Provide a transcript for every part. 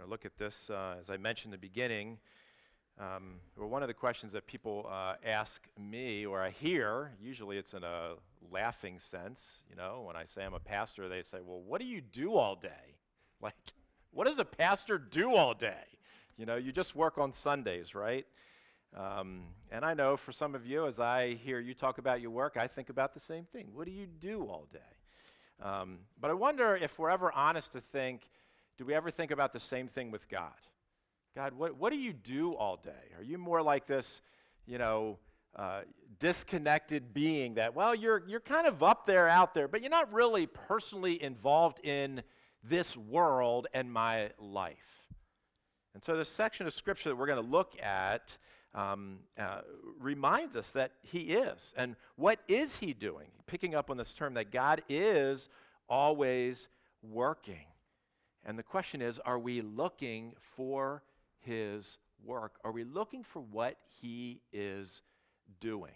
going to look at this, uh, as I mentioned in the beginning. Um, well, one of the questions that people uh, ask me or I hear, usually it's in a laughing sense, you know, when I say I'm a pastor, they say, Well, what do you do all day? Like, what does a pastor do all day? You know, you just work on Sundays, right? Um, and I know for some of you, as I hear you talk about your work, I think about the same thing. What do you do all day? Um, but I wonder if we're ever honest to think, do we ever think about the same thing with God? God, what, what do you do all day? Are you more like this, you know, uh, disconnected being that, well, you're, you're kind of up there, out there, but you're not really personally involved in this world and my life? And so, this section of scripture that we're going to look at um, uh, reminds us that He is. And what is He doing? Picking up on this term that God is always working. And the question is are we looking for his work? Are we looking for what he is doing?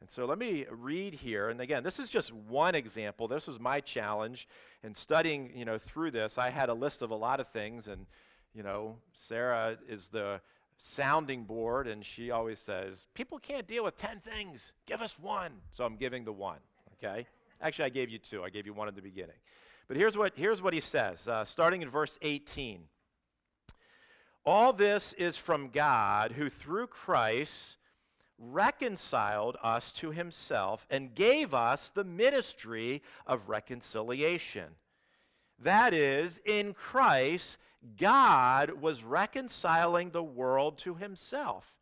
And so let me read here. And again, this is just one example. This was my challenge in studying, you know, through this. I had a list of a lot of things and, you know, Sarah is the sounding board and she always says, "People can't deal with 10 things. Give us one." So I'm giving the one, okay? Actually, I gave you two. I gave you one at the beginning. But here's what, here's what he says, uh, starting in verse 18. All this is from God, who through Christ reconciled us to himself and gave us the ministry of reconciliation. That is, in Christ, God was reconciling the world to himself,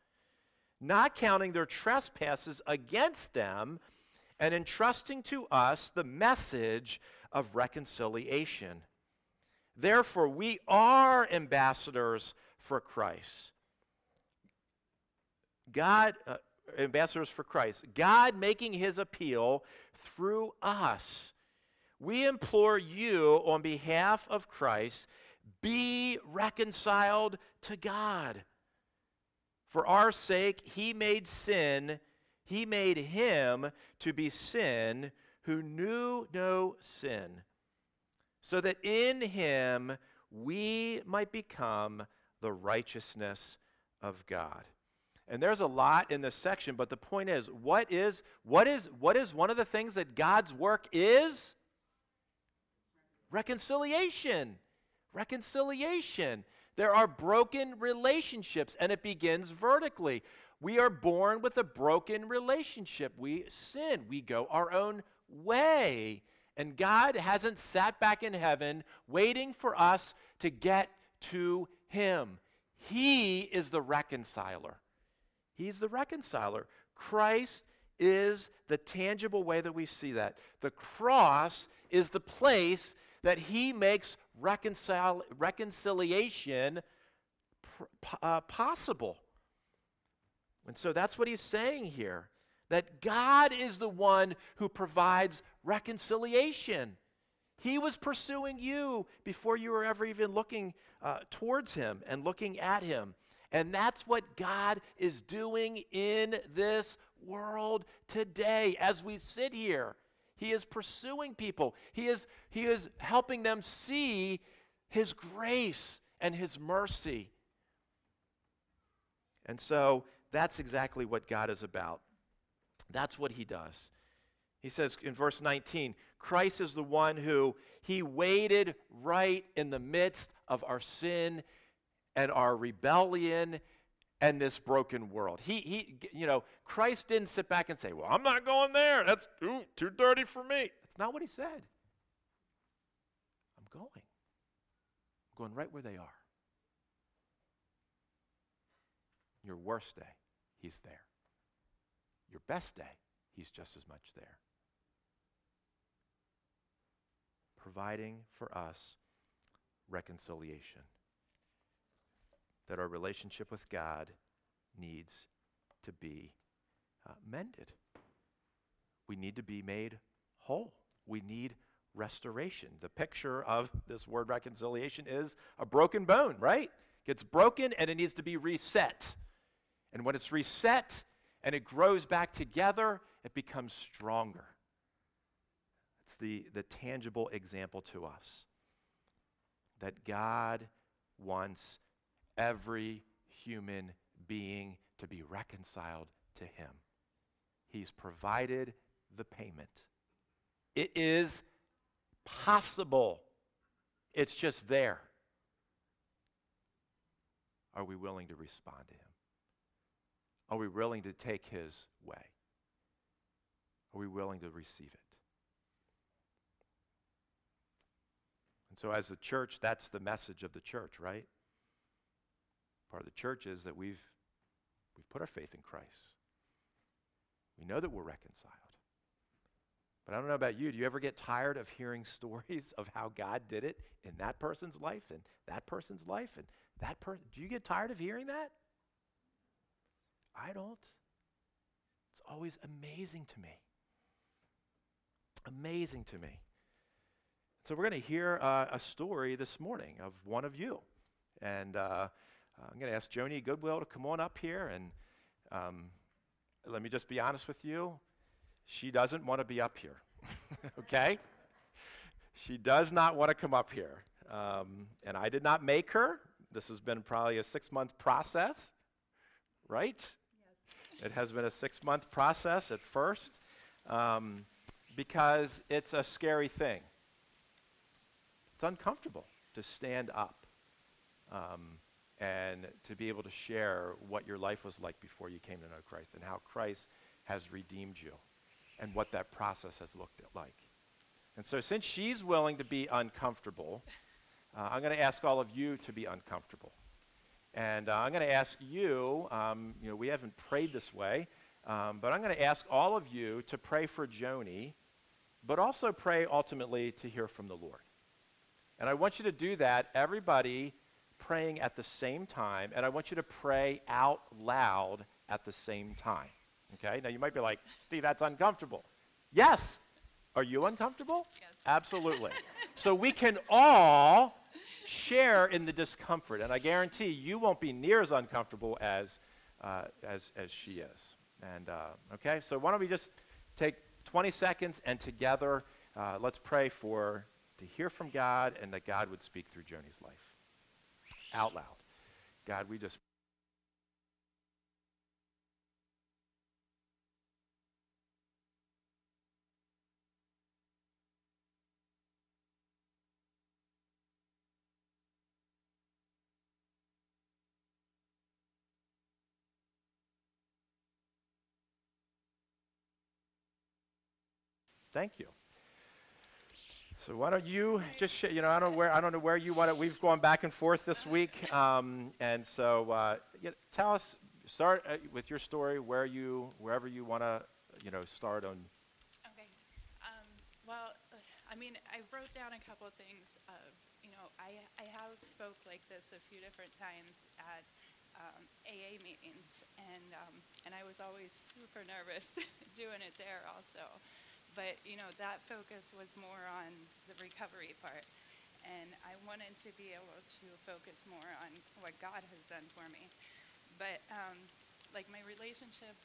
not counting their trespasses against them, and entrusting to us the message of reconciliation. Therefore, we are ambassadors for Christ. God, uh, ambassadors for Christ. God making his appeal through us. We implore you on behalf of Christ, be reconciled to God. For our sake, he made sin, he made him to be sin who knew no sin, so that in him we might become the righteousness of God. And there's a lot in this section, but the point is, what is what is what is one of the things that God's work is? Reconciliation. Reconciliation. There are broken relationships, and it begins vertically. We are born with a broken relationship. We sin, we go our own way. And God hasn't sat back in heaven waiting for us to get to him. He is the reconciler. He's the reconciler. Christ is the tangible way that we see that. The cross is the place that he makes reconcil- reconciliation pr- uh, possible. And so that's what he's saying here that God is the one who provides reconciliation. He was pursuing you before you were ever even looking uh, towards Him and looking at Him. And that's what God is doing in this world today as we sit here. He is pursuing people, He is, he is helping them see His grace and His mercy. And so that's exactly what God is about. That's what He does. He says in verse 19, Christ is the one who he waited right in the midst of our sin and our rebellion and this broken world. He, he, you know, Christ didn't sit back and say, Well, I'm not going there. That's too, too dirty for me. That's not what he said. I'm going. I'm going right where they are. Your worst day, he's there. Your best day, he's just as much there. providing for us reconciliation. That our relationship with God needs to be uh, mended. We need to be made whole. We need restoration. The picture of this word reconciliation is a broken bone, right? Gets broken and it needs to be reset. And when it's reset and it grows back together, it becomes stronger. It's the, the tangible example to us that God wants every human being to be reconciled to him. He's provided the payment. It is possible, it's just there. Are we willing to respond to him? Are we willing to take his way? Are we willing to receive it? And so, as a church, that's the message of the church, right? Part of the church is that we've, we've put our faith in Christ. We know that we're reconciled. But I don't know about you. Do you ever get tired of hearing stories of how God did it in that person's life and that person's life and that person? Do you get tired of hearing that? I don't. It's always amazing to me. Amazing to me. So, we're going to hear uh, a story this morning of one of you. And uh, I'm going to ask Joni Goodwill to come on up here. And um, let me just be honest with you she doesn't want to be up here. okay? She does not want to come up here. Um, and I did not make her. This has been probably a six month process, right? It has been a six month process at first um, because it's a scary thing. It's uncomfortable to stand up um, and to be able to share what your life was like before you came to know Christ and how Christ has redeemed you and what that process has looked like. And so, since she's willing to be uncomfortable, uh, I'm going to ask all of you to be uncomfortable. And uh, I'm going to ask you, um, you know, we haven't prayed this way, um, but I'm going to ask all of you to pray for Joni, but also pray ultimately to hear from the Lord. And I want you to do that, everybody praying at the same time, and I want you to pray out loud at the same time. Okay? Now you might be like, Steve, that's uncomfortable. Yes. Are you uncomfortable? Yes. Absolutely. so we can all share in the discomfort, and I guarantee you won't be near as uncomfortable as, uh, as, as she is. And, uh, okay? So why don't we just take 20 seconds and together uh, let's pray for to hear from God and that God would speak through Joni's life out loud. God, we just Thank you. So why don't you just sh- you know I don't know where I don't know where you want it. We've gone back and forth this week, um, and so uh, tell us start uh, with your story where you wherever you want to you know start on. Okay. Um, well, I mean I wrote down a couple of things of you know I I have spoke like this a few different times at um, AA meetings, and um, and I was always super nervous doing it there also but you know that focus was more on the recovery part. And i wanted to be able to focus more on what god has done for me. But um, like my relationship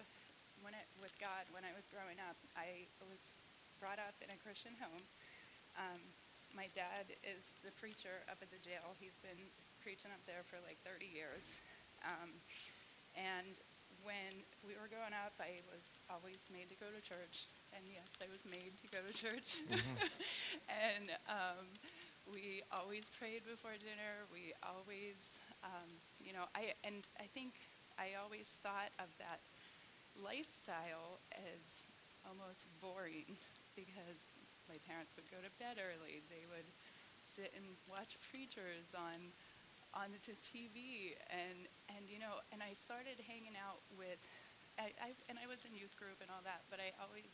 when it, with god when i was growing up i was brought up in a christian home. Um, my dad is the preacher up at the jail. He's been preaching up there for like 30 years. Um, and when we were growing up, I was always made to go to church, and yes, I was made to go to church. Mm-hmm. and um, we always prayed before dinner. We always, um, you know, I and I think I always thought of that lifestyle as almost boring because my parents would go to bed early. They would sit and watch preachers on on the TV, and and you know, and I started hanging out with, I, I and I was in youth group and all that, but I always,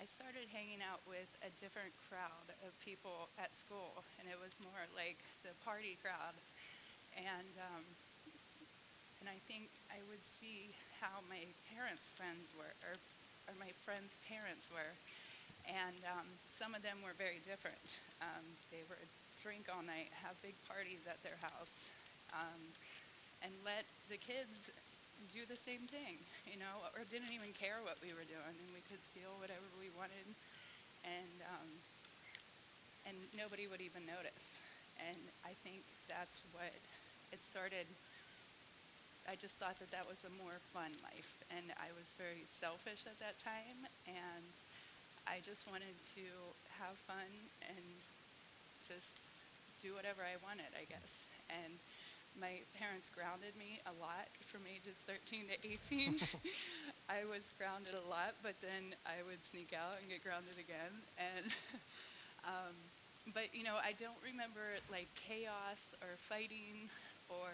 I started hanging out with a different crowd of people at school, and it was more like the party crowd, and um, and I think I would see how my parents' friends were, or or my friends' parents were, and um, some of them were very different. Um, they were drink all night, have big parties at their house, um, and let the kids do the same thing, you know, or didn't even care what we were doing, and we could steal whatever we wanted, and um, and nobody would even notice. And I think that's what it started, I just thought that that was a more fun life. And I was very selfish at that time. And I just wanted to have fun and just do whatever I wanted, I guess. And my parents grounded me a lot from ages 13 to 18. I was grounded a lot, but then I would sneak out and get grounded again. And um, but you know, I don't remember like chaos or fighting or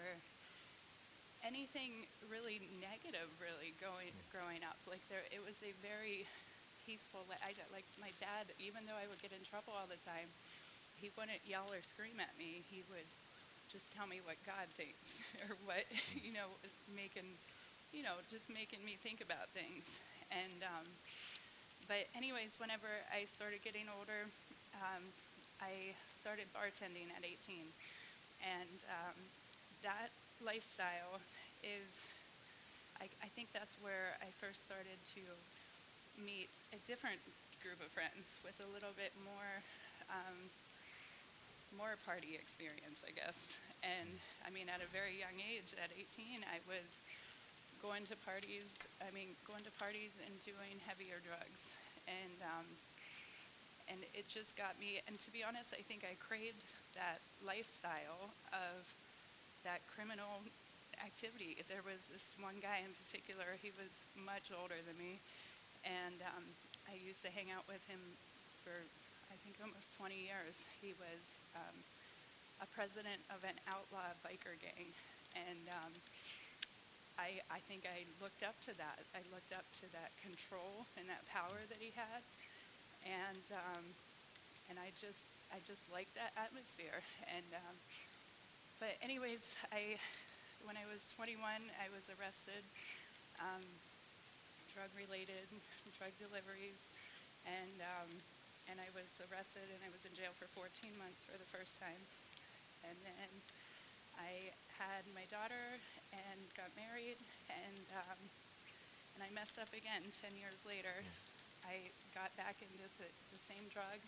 anything really negative really going growing up. Like there, it was a very peaceful. I like my dad, even though I would get in trouble all the time, he wouldn't yell or scream at me. He would just tell me what God thinks or what you know, making, you know, just making me think about things. And um, but anyways, whenever I started getting older, um, I started bartending at 18, and um, that lifestyle is, I, I think that's where I first started to meet a different group of friends with a little bit more, um, more party experience, I guess. And I mean, at a very young age, at 18, I was going to parties. I mean, going to parties and doing heavier drugs, and um, and it just got me. And to be honest, I think I craved that lifestyle of that criminal activity. There was this one guy in particular. He was much older than me, and um, I used to hang out with him for I think almost 20 years. He was um, a president of an outlaw biker gang, and um, I, I think I looked up to that. I looked up to that control and that power that he had, and um, and I just I just liked that atmosphere. And um, but anyways, I when I was 21, I was arrested, um, drug related, drug deliveries, and um, and I was arrested and I was in jail for 14 months for the first time, and then I had my daughter and got married, and um, and I messed up again 10 years later. I got back into the, the same drug,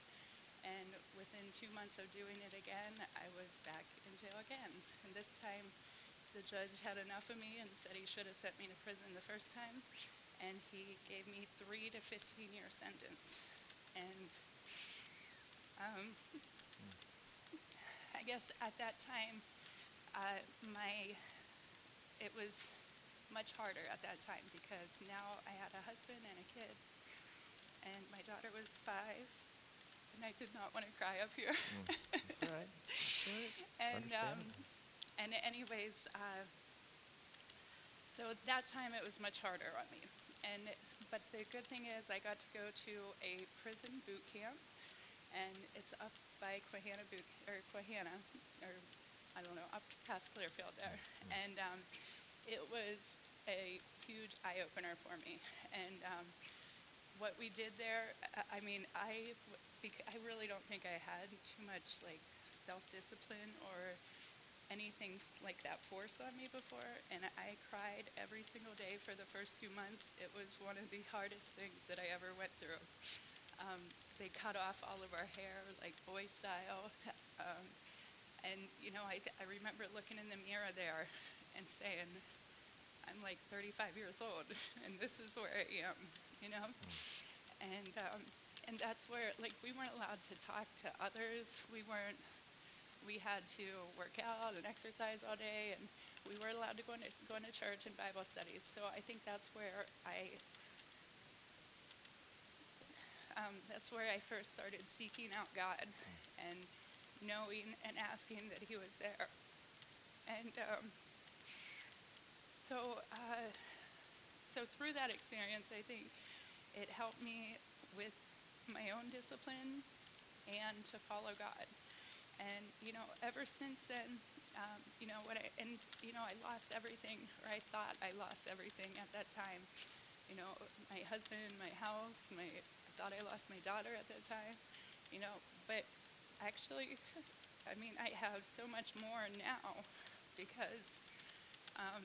and within two months of doing it again, I was back in jail again. And this time, the judge had enough of me and said he should have sent me to prison the first time, and he gave me three to 15 year sentence. And um, I guess at that time, uh, my it was much harder at that time because now I had a husband and a kid, and my daughter was five, and I did not want to cry up here. All right. and um, and anyways, uh, so that time it was much harder on me. And but the good thing is I got to go to a prison boot camp, and it's up by Quehanna boot or Quehanna or I don't know up past Clearfield there, and um, it was a huge eye opener for me. And um, what we did there, I, I mean, I, I really don't think I had too much like self-discipline or anything like that forced on me before, and I cried every single day for the first two months. It was one of the hardest things that I ever went through. Um, they cut off all of our hair, like boy style. Um, and, you know, I, I remember looking in the mirror there and saying, I'm like 35 years old, and this is where I am, you know? And, um, and that's where, like, we weren't allowed to talk to others. We weren't, we had to work out and exercise all day, and we weren't allowed to go into, go into church and Bible studies. So I think that's where I, um, that's where I first started seeking out God and knowing and asking that He was there. And um, so, uh, so through that experience, I think it helped me with my own discipline and to follow God. And you know, ever since then, um, you know what I and you know I lost everything, or I thought I lost everything at that time. You know, my husband, my house, my I thought I lost my daughter at that time. You know, but actually, I mean, I have so much more now because um,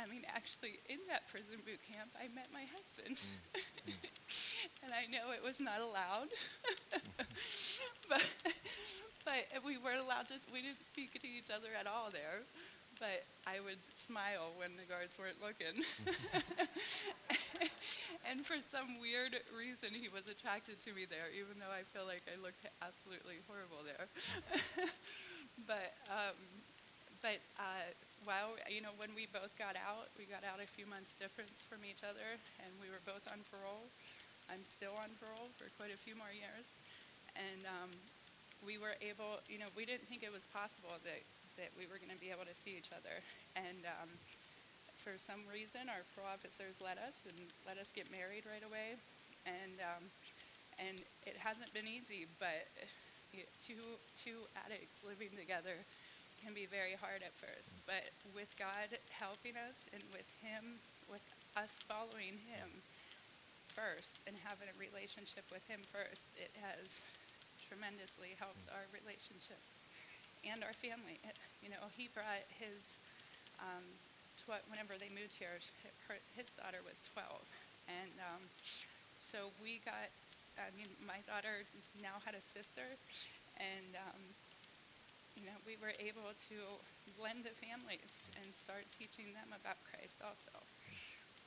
I mean, actually, in that prison boot camp, I met my husband. and I know it was not allowed. but, but we weren't allowed to, we didn't speak to each other at all there. But I would smile when the guards weren't looking. and for some weird reason, he was attracted to me there, even though I feel like I looked absolutely horrible there. but um, but uh, while you know, when we both got out, we got out a few months difference from each other, and we were both on parole. I'm still on parole for quite a few more years, and um, we were able. You know, we didn't think it was possible that that we were going to be able to see each other. And um, for some reason, our pro officers let us and let us get married right away. And um, and it hasn't been easy, but two two addicts living together can be very hard at first. But with God helping us and with Him, with us following Him first and having a relationship with Him first, it has tremendously helped our relationship and our family. You know, he brought his, um, tw- whenever they moved here, her, his daughter was 12. And um, so we got, I mean, my daughter now had a sister, and, um, you know, we were able to blend the families and start teaching them about Christ also.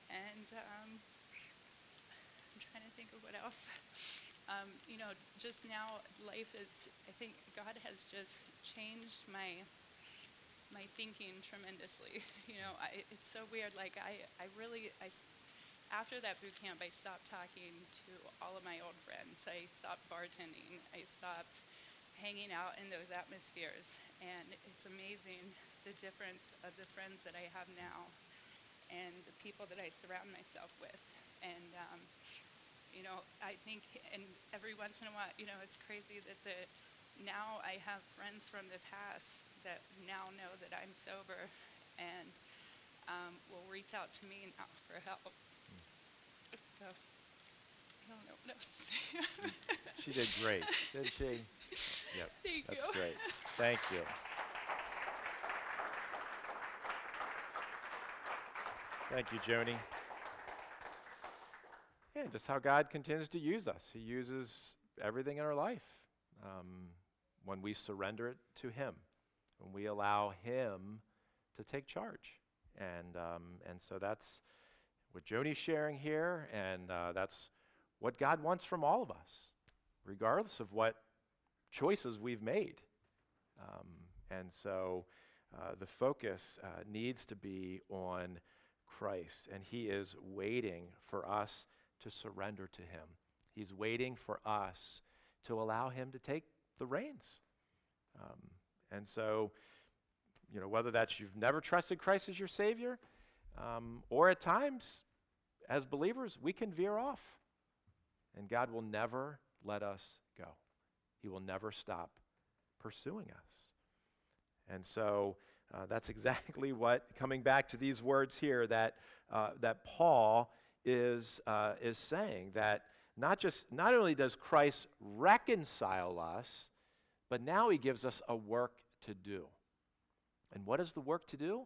And um, I'm trying to think of what else. Um, you know, just now life is, I think God has just changed my my thinking tremendously. You know, I, it's so weird. Like I, I really, I, after that boot camp, I stopped talking to all of my old friends. I stopped bartending. I stopped hanging out in those atmospheres. And it's amazing the difference of the friends that I have now and the people that I surround myself with. And um, you know, I think, and every once in a while, you know, it's crazy that the now I have friends from the past that now know that I'm sober and um, will reach out to me now for help. So I don't know what else to say. she did great, did she? Yep. Thank That's you. great. Thank you. Thank you, Joni. Yeah, just how God continues to use us. He uses everything in our life um, when we surrender it to Him, when we allow Him to take charge. And, um, and so that's what Joni's sharing here, and uh, that's what God wants from all of us, regardless of what choices we've made. Um, and so uh, the focus uh, needs to be on Christ, and He is waiting for us to surrender to Him. He's waiting for us to allow Him to take the reins. Um, and so, you know, whether that's you've never trusted Christ as your Savior, um, or at times, as believers, we can veer off. And God will never let us go, He will never stop pursuing us. And so, uh, that's exactly what, coming back to these words here, that, uh, that Paul is, uh, is saying that not just not only does Christ reconcile us, but now he gives us a work to do. And what is the work to do?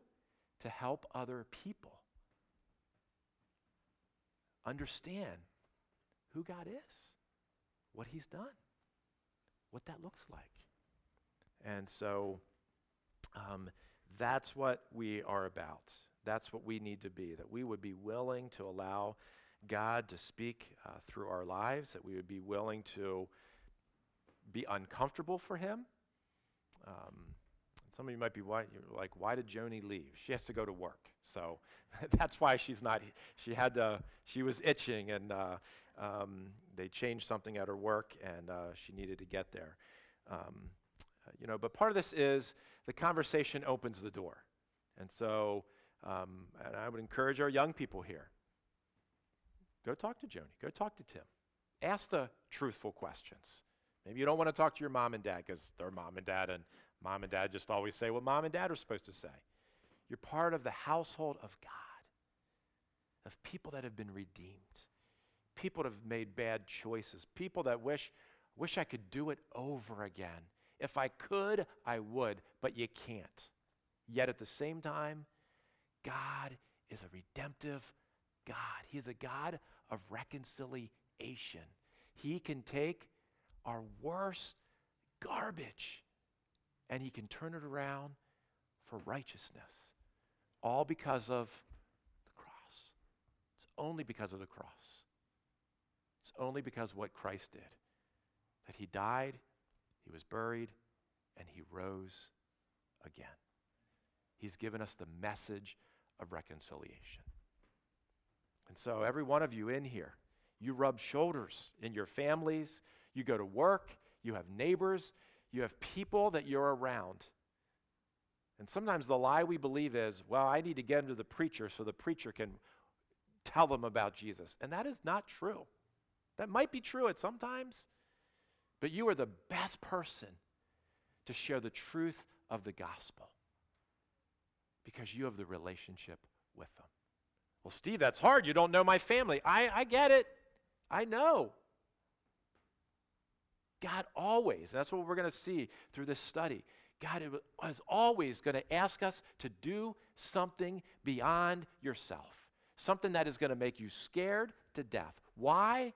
To help other people understand who God is, what he's done, what that looks like. And so um, that's what we are about. That's what we need to be, that we would be willing to allow God to speak uh, through our lives, that we would be willing to be uncomfortable for Him. Um, some of you might be why, like, why did Joni leave? She has to go to work. So that's why she's not, she had to, she was itching and uh, um, they changed something at her work and uh, she needed to get there. Um, you know, but part of this is the conversation opens the door. And so um, and I would encourage our young people here go talk to Joni, go talk to Tim. Ask the truthful questions. Maybe you don't want to talk to your mom and dad because they're mom and dad, and mom and dad just always say what mom and dad are supposed to say. You're part of the household of God, of people that have been redeemed, people that have made bad choices, people that wish, wish I could do it over again. If I could, I would, but you can't. Yet at the same time, God is a redemptive God. He is a God of reconciliation. He can take our worst garbage. And he can turn it around for righteousness. All because of the cross. It's only because of the cross. It's only because what Christ did. That he died, he was buried, and he rose again. He's given us the message of reconciliation. And so, every one of you in here, you rub shoulders in your families, you go to work, you have neighbors, you have people that you're around. And sometimes the lie we believe is, well, I need to get them to the preacher so the preacher can tell them about Jesus. And that is not true. That might be true at sometimes, but you are the best person to share the truth of the gospel because you have the relationship with them. Well, Steve, that's hard. You don't know my family. I, I get it. I know. God always, that's what we're going to see through this study. God is always going to ask us to do something beyond yourself, something that is going to make you scared to death. Why?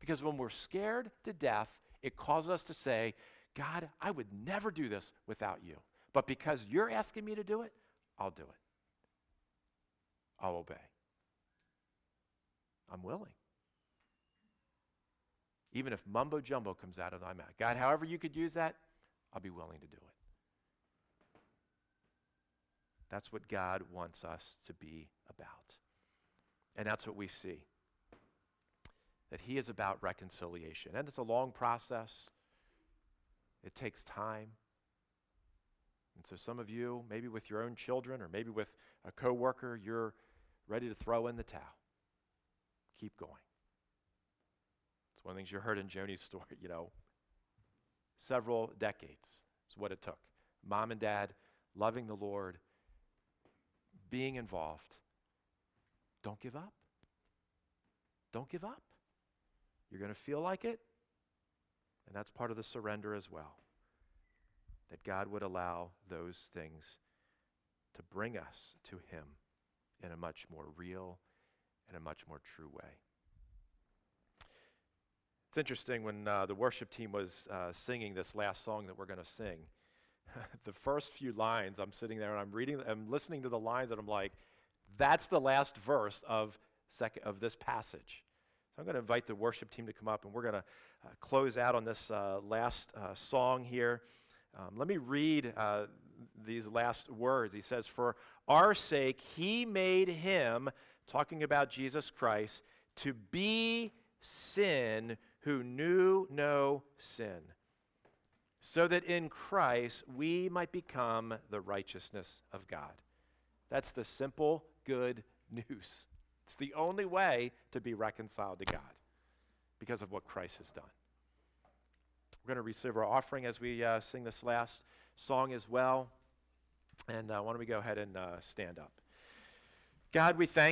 Because when we're scared to death, it causes us to say, God, I would never do this without you. But because you're asking me to do it, I'll do it. I'll obey. I'm willing. Even if mumbo jumbo comes out of my mouth. God, however you could use that, I'll be willing to do it. That's what God wants us to be about. And that's what we see. That He is about reconciliation. And it's a long process, it takes time. And so, some of you, maybe with your own children or maybe with a coworker, you're ready to throw in the towel. Keep going. It's one of the things you heard in Joni's story, you know. Several decades is what it took. Mom and dad loving the Lord, being involved. Don't give up. Don't give up. You're going to feel like it, and that's part of the surrender as well. That God would allow those things to bring us to Him in a much more real and a much more true way. It's interesting when uh, the worship team was uh, singing this last song that we're going to sing. the first few lines, I'm sitting there and I'm reading, I'm listening to the lines, and I'm like, that's the last verse of, sec- of this passage. So I'm going to invite the worship team to come up, and we're going to uh, close out on this uh, last uh, song here. Um, let me read uh, these last words. He says, For our sake, he made him, talking about Jesus Christ, to be sin who knew no sin, so that in Christ we might become the righteousness of God. That's the simple, good news. It's the only way to be reconciled to God because of what Christ has done. We're going to receive our offering as we uh, sing this last song as well. And uh, why don't we go ahead and uh, stand up? God, we thank